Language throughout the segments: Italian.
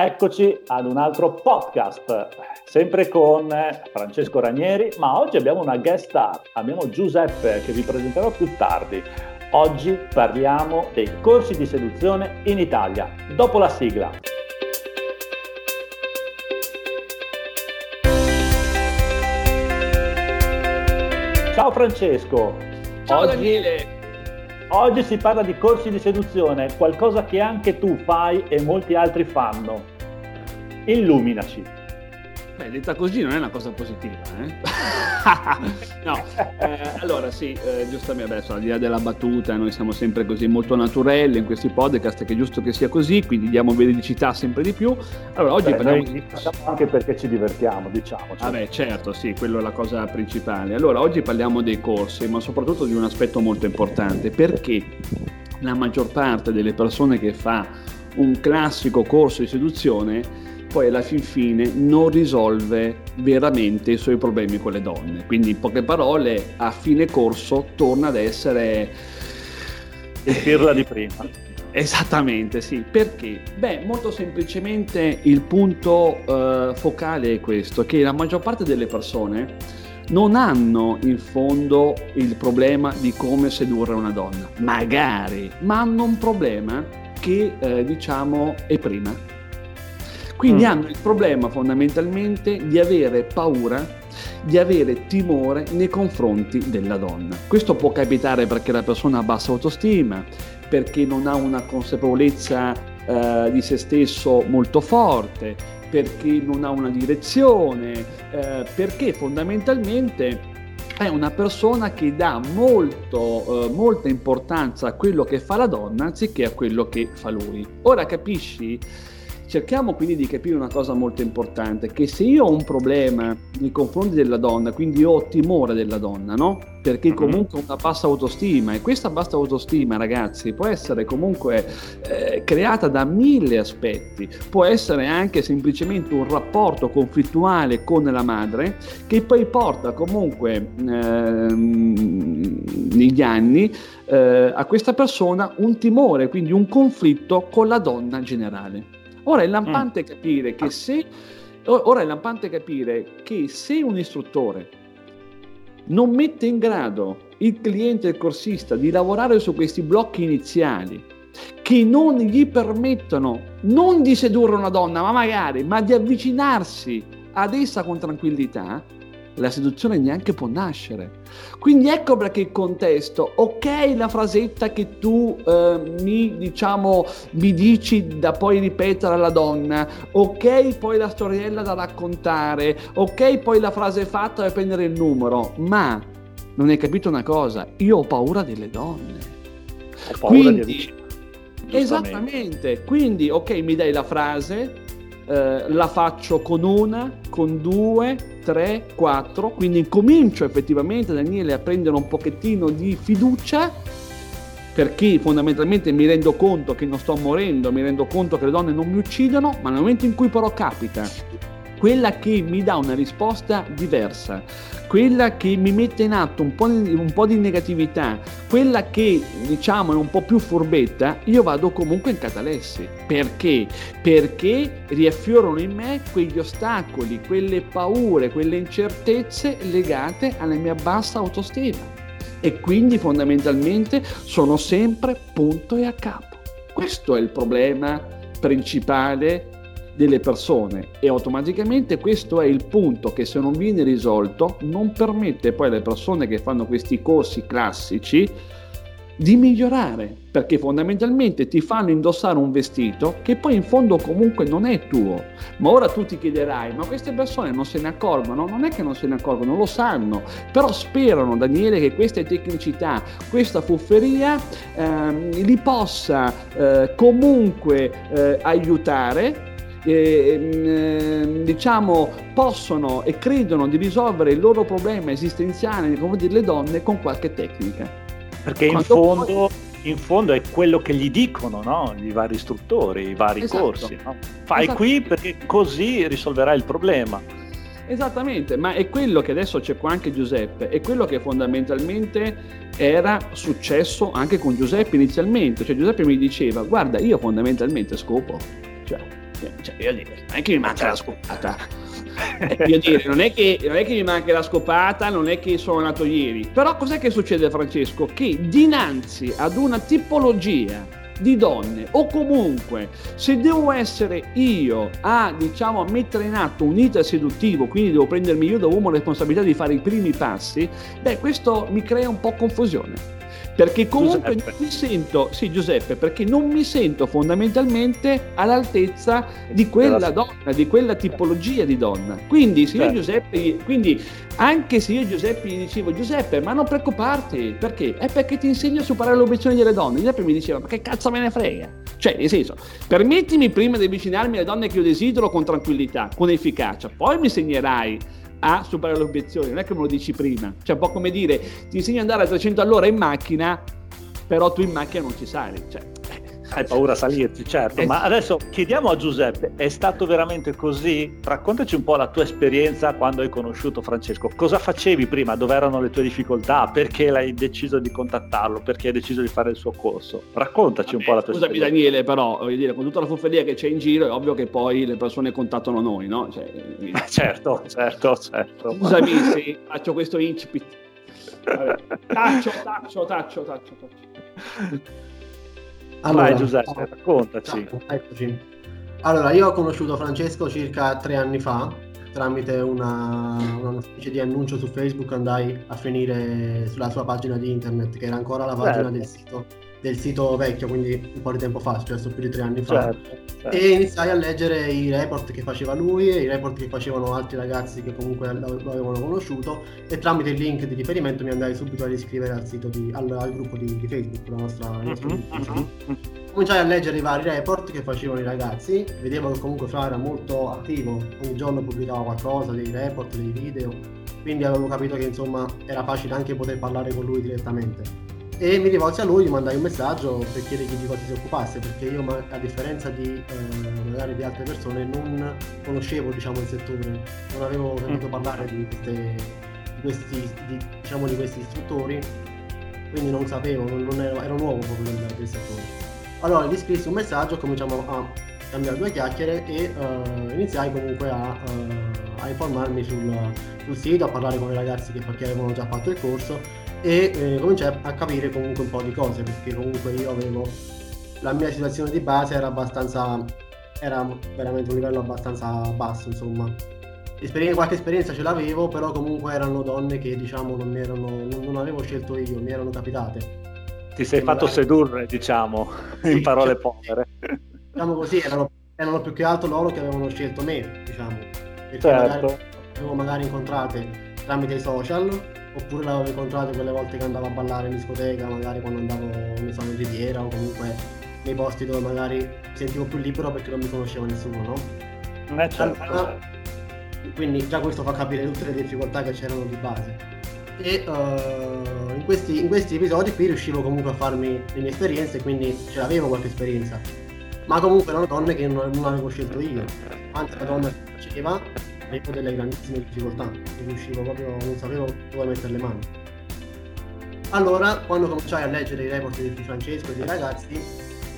Eccoci ad un altro podcast, sempre con Francesco Ranieri, ma oggi abbiamo una guest star, abbiamo Giuseppe che vi presenterò più tardi. Oggi parliamo dei corsi di seduzione in Italia, dopo la sigla. Ciao Francesco. Ciao oggi, Daniele. Oggi si parla di corsi di seduzione, qualcosa che anche tu fai e molti altri fanno. Illuminaci. Beh, detta così non è una cosa positiva, eh? no, eh, allora sì, eh, giustamente, adesso al di là della battuta, noi siamo sempre così molto naturelli in questi podcast, che è giusto che sia così, quindi diamo veridicità sempre di più. Allora, oggi Beh, parliamo di... anche perché ci divertiamo, diciamo. Vabbè, ah, certo, sì, quello è la cosa principale. Allora, oggi parliamo dei corsi, ma soprattutto di un aspetto molto importante, perché la maggior parte delle persone che fa un classico corso di seduzione poi alla fin fine non risolve veramente i suoi problemi con le donne. Quindi in poche parole, a fine corso torna ad essere... Il pirla di prima. Esattamente, sì. Perché? Beh, molto semplicemente il punto uh, focale è questo, che la maggior parte delle persone non hanno in fondo il problema di come sedurre una donna, magari, ma hanno un problema che eh, diciamo è prima quindi mm. hanno il problema fondamentalmente di avere paura, di avere timore nei confronti della donna. Questo può capitare perché la persona ha bassa autostima, perché non ha una consapevolezza eh, di se stesso molto forte, perché non ha una direzione, eh, perché fondamentalmente è una persona che dà molto, eh, molta importanza a quello che fa la donna anziché a quello che fa lui. Ora capisci? Cerchiamo quindi di capire una cosa molto importante, che se io ho un problema nei confronti della donna, quindi ho timore della donna, no? Perché mhm. comunque ho una bassa autostima e questa bassa autostima, ragazzi, può essere comunque eh, creata da mille aspetti. Può essere anche semplicemente un rapporto conflittuale con la madre che poi porta comunque eh, negli anni eh, a questa persona un timore, quindi un conflitto con la donna generale. Ora è lampante mm. capire che se ora è lampante capire che se un istruttore non mette in grado il cliente, il corsista, di lavorare su questi blocchi iniziali che non gli permettono non di sedurre una donna, ma magari, ma di avvicinarsi ad essa con tranquillità, la seduzione neanche può nascere. Quindi ecco perché il contesto, ok la frasetta che tu eh, mi, diciamo, mi dici da poi ripetere alla donna, ok poi la storiella da raccontare, ok poi la frase fatta da prendere il numero, ma non hai capito una cosa, io ho paura delle donne. Ho paura Quindi, di Esattamente, quindi ok mi dai la frase, eh, la faccio con una, con due, 3, 4, quindi comincio effettivamente Daniele a prendere un pochettino di fiducia. Perché fondamentalmente mi rendo conto che non sto morendo, mi rendo conto che le donne non mi uccidono, ma nel momento in cui però capita quella che mi dà una risposta diversa, quella che mi mette in atto un po' un po di negatività, quella che diciamo è un po' più furbetta, io vado comunque in catalessi. Perché? Perché riaffiorano in me quegli ostacoli, quelle paure, quelle incertezze legate alla mia bassa autostima. E quindi fondamentalmente sono sempre punto e a capo. Questo è il problema principale delle persone e automaticamente questo è il punto che se non viene risolto non permette poi alle persone che fanno questi corsi classici di migliorare perché fondamentalmente ti fanno indossare un vestito che poi in fondo comunque non è tuo. Ma ora tu ti chiederai ma queste persone non se ne accorgono? Non è che non se ne accorgono lo sanno però sperano Daniele che queste tecnicità questa fufferia ehm, li possa eh, comunque eh, aiutare eh, diciamo, possono e credono di risolvere il loro problema esistenziale nei confronti delle donne con qualche tecnica. Perché in fondo, poi... in fondo, è quello che gli dicono no? i vari istruttori, i vari esatto. corsi. No? Fai esatto. qui perché così risolverai il problema. Esattamente, ma è quello che adesso c'è qua anche Giuseppe, è quello che fondamentalmente era successo anche con Giuseppe inizialmente. Cioè Giuseppe mi diceva, guarda, io fondamentalmente scopo. Cioè, cioè, io dire, non è che mi manca la scopata. io dire, non è, che, non è che mi manca la scopata, non è che sono nato ieri. Però cos'è che succede, Francesco? Che dinanzi ad una tipologia di donne o comunque se devo essere io a diciamo a mettere in atto un iter seduttivo quindi devo prendermi io da uomo responsabilità di fare i primi passi beh questo mi crea un po' confusione perché comunque Giuseppe. non mi sento, sì Giuseppe, perché non mi sento fondamentalmente all'altezza di quella donna, di quella tipologia di donna. Quindi se io certo. Giuseppe, quindi anche se io Giuseppe gli dicevo Giuseppe, ma non preoccuparti, perché? È perché ti insegno a superare le obiezioni delle donne. Giuseppe mi diceva, ma che cazzo me ne frega? Cioè, nel senso, permettimi prima di avvicinarmi alle donne che io desidero con tranquillità, con efficacia, poi mi insegnerai a superare le obiezioni, non è che me lo dici prima, cioè un po' come dire ti insegno ad andare a 300 all'ora in macchina, però tu in macchina non ci sali, cioè, hai paura a salirci, certo, ma adesso chiediamo a Giuseppe, è stato veramente così? Raccontaci un po' la tua esperienza quando hai conosciuto Francesco. Cosa facevi prima? Dove erano le tue difficoltà? Perché l'hai deciso di contattarlo? Perché hai deciso di fare il suo corso? Raccontaci Vabbè, un po' la tua scusami esperienza. Scusami Daniele, però, voglio dire, con tutta la fuffelia che c'è in giro è ovvio che poi le persone contattano noi, no? Cioè, certo, certo, certo. Scusami se faccio questo incipit. Vabbè. Taccio, taccio, taccio, taccio, taccio. Allora, Vai Giuseppe, raccontaci. eccoci. Allora, io ho conosciuto Francesco circa tre anni fa tramite una, una, specie di annuncio su Facebook andai a finire sulla sua pagina di internet che era ancora la pagina certo. del sito del sito vecchio, quindi un po' di tempo fa, cioè più di tre anni fa. Certo, certo. E iniziai a leggere i report che faceva lui e i report che facevano altri ragazzi che comunque lo, avevano conosciuto e tramite il link di riferimento mi andai subito a iscrivere al, sito di, al, al gruppo di, di, Facebook, la nostra, mm-hmm, mm-hmm. Cominciai a leggere i vari report che facevano i ragazzi, vedevo che comunque Fra era molto attivo, ogni giorno pubblicava qualcosa, dei report, dei video, quindi avevo capito che insomma era facile anche poter parlare con lui direttamente e mi rivolsi a lui, gli mandai un messaggio per chiedergli di cosa si occupasse, perché io a differenza di eh, magari di altre persone non conoscevo diciamo, il settore, non avevo sentito mm. parlare di, queste, di, questi, di, diciamo, di questi istruttori, quindi non sapevo, non, non ero, ero, nuovo proprio nel, nel, settore. Allora gli scrissi un messaggio, cominciamo a cambiare due chiacchiere e uh, iniziai comunque a, uh, a informarmi sul, sul, sito, a parlare con i ragazzi che, che avevano già fatto il corso e eh, cominciai a capire comunque un po' di cose perché comunque io avevo la mia situazione di base era abbastanza era veramente un livello abbastanza basso insomma. Esperienza, qualche esperienza ce l'avevo però comunque erano donne che diciamo non, erano, non, non avevo scelto io mi erano capitate. Ti sei fatto magari... sedurre diciamo sì, in parole cioè, povere. diciamo così erano, erano, più che altro loro che avevano scelto me diciamo. Perché certo. magari avevo magari incontrate tramite i social oppure l'avevo incontrato quelle volte che andavo a ballare in discoteca, magari quando andavo ne so, in riviera o comunque nei posti dove magari mi sentivo più libero perché non mi conosceva nessuno, no? Eh, certo. allora, quindi già questo fa capire tutte le difficoltà che c'erano di base. E uh, in, questi, in, questi, episodi qui riuscivo comunque a farmi le mie esperienze, quindi ce l'avevo qualche esperienza. Ma comunque erano donne che non, non avevo scelto io. Anzi, la donna che faceva avevo delle grandissime difficoltà, non riuscivo proprio, non sapevo dove mettere le mani. Allora, quando cominciai a leggere i report di Francesco e dei ragazzi,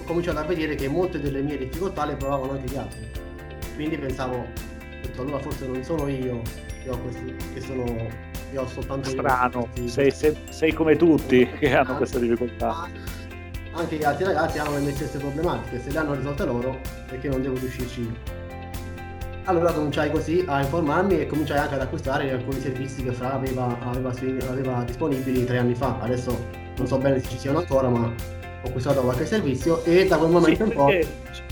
ho cominciato a vedere che molte delle mie difficoltà le provavano anche gli altri. Quindi pensavo, detto, allora forse non sono io che ho questi, che sono, che ho soltanto Strano, io. Sei, sei, sei, come tutti che hanno queste difficoltà. Anche gli altri ragazzi hanno le stesse problematiche, se le hanno risolte loro, perché non devo riuscirci io. Allora cominciai così a informarmi e cominciai anche ad acquistare alcuni servizi che Fra aveva, aveva, aveva disponibili tre anni fa. Adesso non so bene se ci siano ancora, ma ho acquistato qualche servizio e da quel momento sì, in poi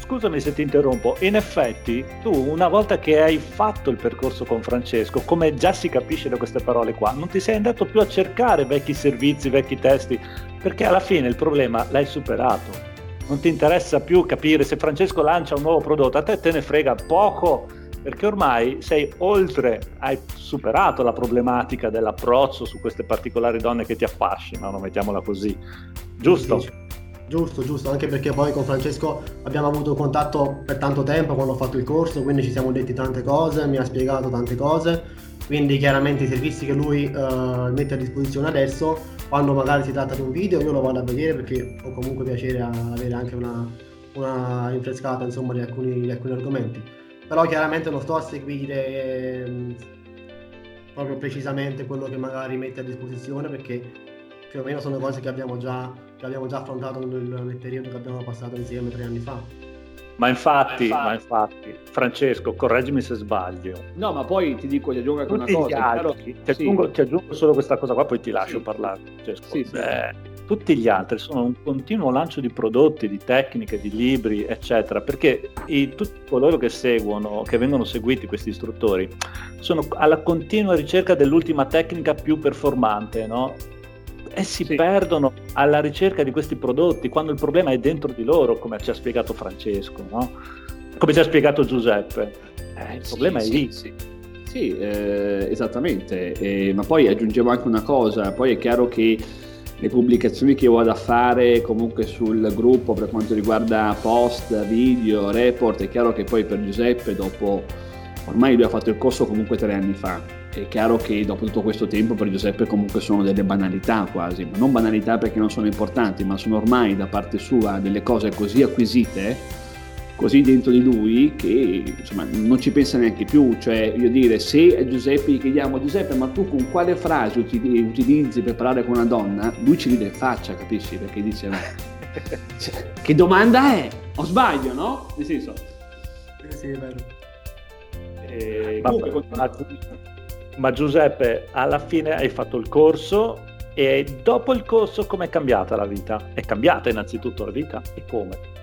scusami se ti interrompo, in effetti tu una volta che hai fatto il percorso con Francesco, come già si capisce da queste parole qua, non ti sei andato più a cercare vecchi servizi, vecchi testi, perché alla fine il problema l'hai superato. Non ti interessa più capire se Francesco lancia un nuovo prodotto, a te te ne frega poco perché ormai sei oltre, hai superato la problematica dell'approccio su queste particolari donne che ti affascinano, mettiamola così, giusto? Giusto, giusto, anche perché poi con Francesco abbiamo avuto contatto per tanto tempo quando ho fatto il corso, quindi ci siamo detti tante cose, mi ha spiegato tante cose, quindi chiaramente i servizi che lui uh, mette a disposizione adesso, quando magari si tratta di un video io lo vado a vedere perché ho comunque piacere a avere anche una una rinfrescata insomma, di, alcuni, di alcuni argomenti. Però chiaramente non sto a seguire eh, proprio precisamente quello che magari mette a disposizione perché più o meno sono cose che abbiamo già, che abbiamo già affrontato nel, nel periodo che abbiamo passato insieme tre anni fa. Ma infatti, ma infatti, Francesco, correggimi se sbaglio. No, ma poi ti dico, ti aggiungo anche una cosa. Altri, ti, aggiungo, sì. ti, aggiungo, solo questa cosa qua, poi ti lascio sì. parlare, Francesco. Sì, Beh, tutti gli altri sono un continuo lancio di prodotti, di tecniche, di libri, eccetera, perché i, tutti coloro che seguono, che vengono seguiti questi istruttori, sono alla continua ricerca dell'ultima tecnica più performante, no? e si sì. perdono alla ricerca di questi prodotti quando il problema è dentro di loro, come ci ha spiegato Francesco, no? come ci ha spiegato Giuseppe. Eh, il problema sì, è lì. Sì, sì eh, esattamente, eh, ma poi aggiungevo anche una cosa, poi è chiaro che le pubblicazioni che vado a fare comunque sul gruppo per quanto riguarda post, video, report, è chiaro che poi per Giuseppe dopo, ormai lui ha fatto il corso comunque tre anni fa, è chiaro che dopo tutto questo tempo per Giuseppe comunque sono delle banalità quasi, ma non banalità perché non sono importanti, ma sono ormai da parte sua delle cose così acquisite, così dentro di lui che insomma non ci pensa neanche più, cioè io dire se a Giuseppe gli chiediamo Giuseppe ma tu con quale frase utilizzi per parlare con una donna, lui ci ride in faccia, capisci? Perché dice ma cioè, che domanda è? O sbaglio, no? Nel senso... Sì, è vero. Eh, comunque, ma Giuseppe, alla fine hai fatto il corso e dopo il corso com'è cambiata la vita? È cambiata innanzitutto la vita e come?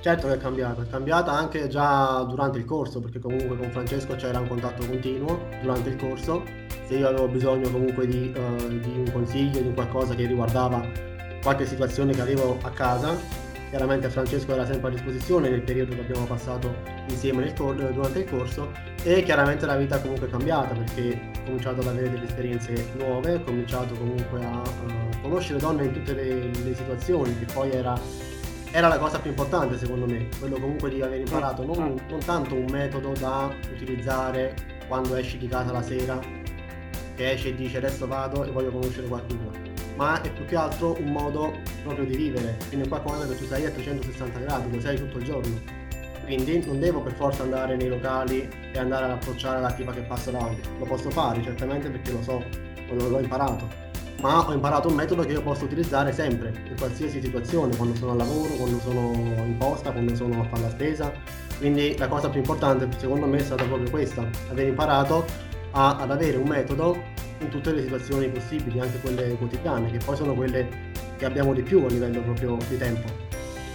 Certo che è cambiata, è cambiata anche già durante il corso, perché comunque con Francesco c'era un contatto continuo durante il corso. Se io avevo bisogno comunque di, uh, di un consiglio, di qualcosa che riguardava qualche situazione che avevo a casa, chiaramente Francesco era sempre a disposizione nel periodo che abbiamo passato insieme cor- durante il corso e chiaramente la vita comunque è cambiata perché ho cominciato ad avere delle esperienze nuove, ho cominciato comunque a, a conoscere donne in tutte le, le situazioni che poi era, era, la cosa più importante secondo me, quello comunque di aver imparato non, non tanto un metodo da utilizzare quando esci di casa la sera che esce e dice adesso vado e voglio conoscere qualcuno ma è più che altro un modo proprio di vivere. Quindi qua quando che tu sei a 360 gradi, lo sei tutto il giorno. Quindi non devo per forza andare nei locali e andare ad approcciare la tipa che passa davanti. Lo posso fare certamente perché lo so, l'ho imparato. Ma ho imparato un metodo che io posso utilizzare sempre, in qualsiasi situazione, quando sono al lavoro, quando sono in posta, quando sono a fare la spesa. Quindi la cosa più importante secondo me è stata proprio questa, aver imparato a, ad avere un metodo in tutte le situazioni possibili, anche quelle quotidiane, che poi sono quelle che abbiamo di più a livello proprio di tempo.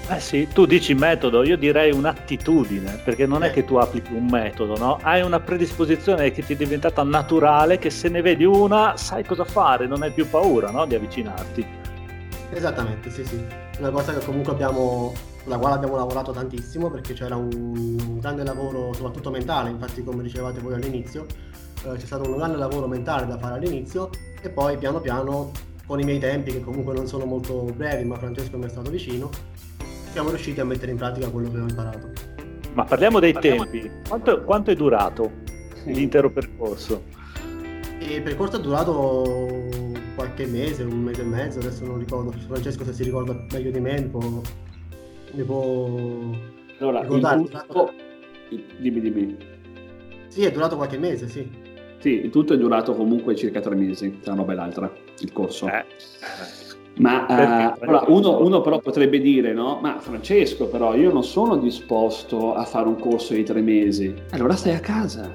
Eh sì, tu dici metodo, io direi un'attitudine, perché non è che tu applichi un metodo, no? Hai una predisposizione che ti è diventata naturale, che se ne vedi una sai cosa fare, non hai più paura no? di avvicinarti. Esattamente, sì, sì. Una cosa che comunque abbiamo, sulla quale abbiamo lavorato tantissimo, perché c'era un, un grande lavoro soprattutto mentale, infatti come dicevate voi all'inizio, eh, c'è stato un grande lavoro mentale da fare all'inizio e poi piano piano con i miei tempi che comunque non sono molto brevi ma Francesco mi è stato vicino siamo riusciti a mettere in pratica quello che ho imparato. Ma parliamo dei parliamo... tempi, quanto, quanto, è durato l'intero percorso? Il percorso è durato qualche mese, un mese e mezzo, adesso non ricordo, Francesco se si ricorda meglio di me mi può, mi può allora, ricordare. Tutto... Dimmi, dimmi. Sì, è durato qualche mese, sì. Sì, il tutto è durato comunque circa tre mesi, tra una roba e l'altra, il corso. Eh. Ma uh, allora, uno, uno, però potrebbe dire, no? Ma Francesco, però io non sono disposto a fare un corso di tre mesi. Allora stai a casa,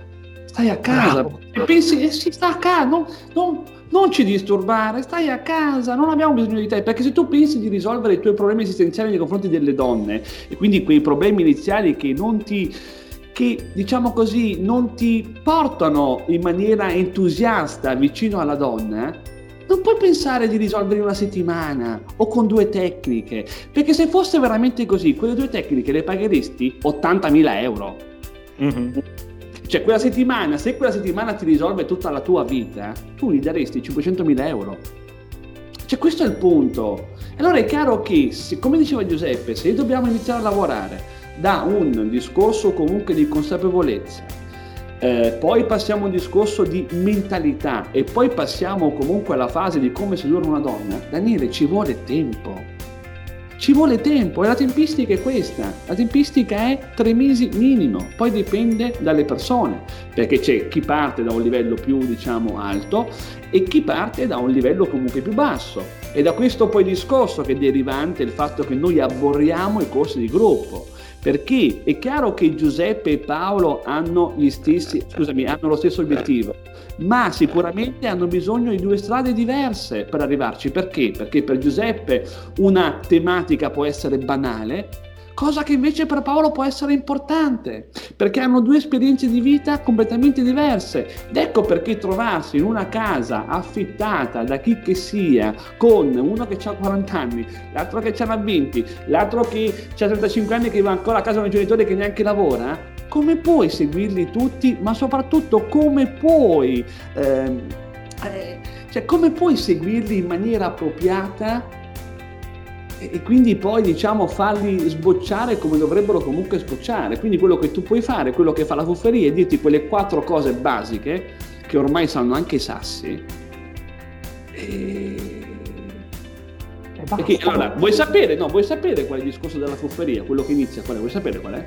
stai a casa. E pensi, eh, sì, sta a casa, non, non, non, ci disturbare, stai a casa, non abbiamo bisogno di te. Perché se tu pensi di risolvere i tuoi problemi esistenziali nei confronti delle donne, e quindi quei problemi iniziali che non ti che diciamo così non ti portano in maniera entusiasta vicino alla donna, non puoi pensare di risolvere in una settimana o con due tecniche, perché se fosse veramente così, quelle due tecniche le pagheresti 80.000 euro. Mm-hmm. Cioè quella settimana, se quella settimana ti risolve tutta la tua vita, tu gli daresti 500.000 euro. Cioè questo è il punto. Allora è chiaro che, se, come diceva Giuseppe, se dobbiamo iniziare a lavorare da un discorso comunque di consapevolezza, eh, poi passiamo a un discorso di mentalità e poi passiamo comunque alla fase di come sedurre una donna, Daniele ci vuole tempo. Ci vuole tempo e la tempistica è questa. La tempistica è tre mesi minimo, poi dipende dalle persone, perché c'è chi parte da un livello più diciamo alto e chi parte da un livello comunque più basso. E da questo poi discorso che è derivante il fatto che noi aborriamo i corsi di gruppo. Perché è chiaro che Giuseppe e Paolo hanno, stessi, scusami, hanno lo stesso obiettivo, ma sicuramente hanno bisogno di due strade diverse per arrivarci. Perché? Perché per Giuseppe una tematica può essere banale, cosa che invece per Paolo può essere importante, perché hanno due esperienze di vita completamente diverse. Ed ecco perché trovarsi in una casa affittata da chi che sia, con uno che ha 40 anni, l'altro che ha 20, l'altro che ha 35 anni che va ancora a casa con i genitori che neanche lavora, come puoi seguirli tutti, ma soprattutto come puoi, ehm, eh, cioè come puoi seguirli in maniera appropriata e quindi poi diciamo farli sbocciare come dovrebbero comunque sbocciare. Quindi quello che tu puoi fare, quello che fa la fufferia è dirti quelle quattro cose basiche che ormai sanno anche i sassi. E... Perché, allora, vuoi sapere, no, vuoi sapere qual è il discorso della fufferia? Quello che inizia, qual è? Vuoi sapere qual è?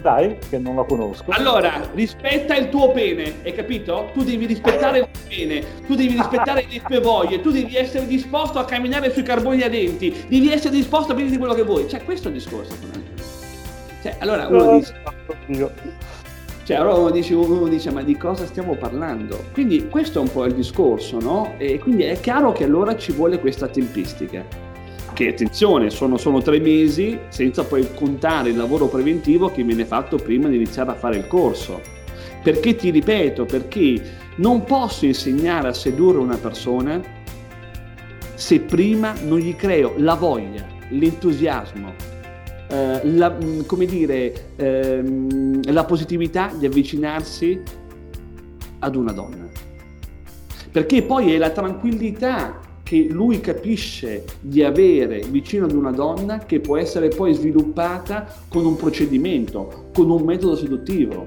Dai, che non la conosco. Allora, rispetta il tuo pene, hai capito? Tu devi rispettare il tuo pene, tu devi rispettare le tue voglie, tu devi essere disposto a camminare sui carboni a denti, devi essere disposto a prendere quello che vuoi. Cioè, questo è il discorso. Cioè, allora uno dice... Cioè, allora uno dice, uno dice, ma di cosa stiamo parlando? Quindi questo è un po' il discorso, no? E quindi è chiaro che allora ci vuole questa tempistica che attenzione, sono solo tre mesi senza poi contare il lavoro preventivo che viene fatto prima di iniziare a fare il corso. Perché ti ripeto, perché non posso insegnare a sedurre una persona se prima non gli creo la voglia, l'entusiasmo, eh, la, mm, come dire, ehm, la positività di avvicinarsi ad una donna. Perché poi è la tranquillità che lui capisce di avere vicino ad una donna che può essere poi sviluppata con un procedimento, con un metodo seduttivo.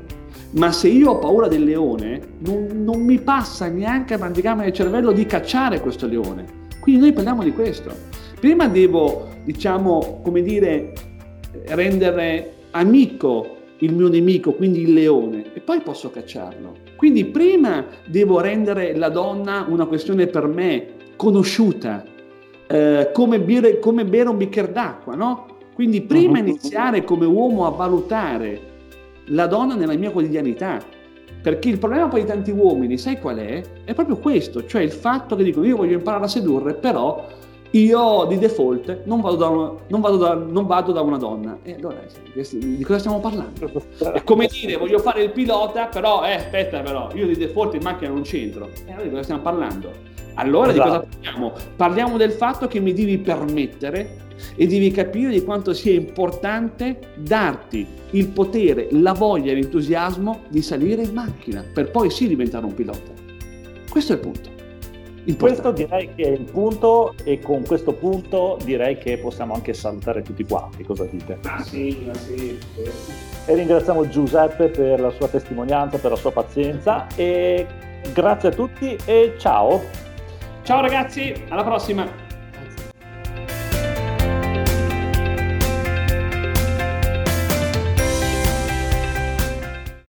Ma se io ho paura del leone, non, non mi passa neanche l'anticamera del cervello di cacciare questo leone. Quindi noi parliamo di questo. Prima devo, diciamo, come dire, rendere amico il mio nemico, quindi il leone, e poi posso cacciarlo. Quindi prima devo rendere la donna una questione per me conosciuta, eh, come, bere, come, bere, un bicchiere d'acqua, no? Quindi prima uh-huh. iniziare come uomo a valutare la donna nella mia quotidianità, perché il problema poi di tanti uomini, sai qual è? È proprio questo, cioè il fatto che dicono io voglio imparare a sedurre, però io di default non vado da una, non vado da, non vado da una donna. E allora di cosa stiamo parlando? È come dire voglio fare il pilota, però eh, aspetta però, io di default in macchina non c'entro. E allora di cosa stiamo parlando? Allora esatto. di cosa esatto. parliamo? Parliamo del fatto che mi devi permettere e devi capire di quanto sia importante darti il potere, la voglia e l'entusiasmo di salire in macchina per poi sì diventare un pilota. Questo è il punto. Importante. Questo direi che è il punto e con questo punto direi che possiamo anche salutare tutti quanti, cosa dite? Ah sì, ah sì. E ringraziamo Giuseppe per la sua testimonianza, per la sua pazienza e grazie a tutti e ciao! Ciao ragazzi, alla prossima!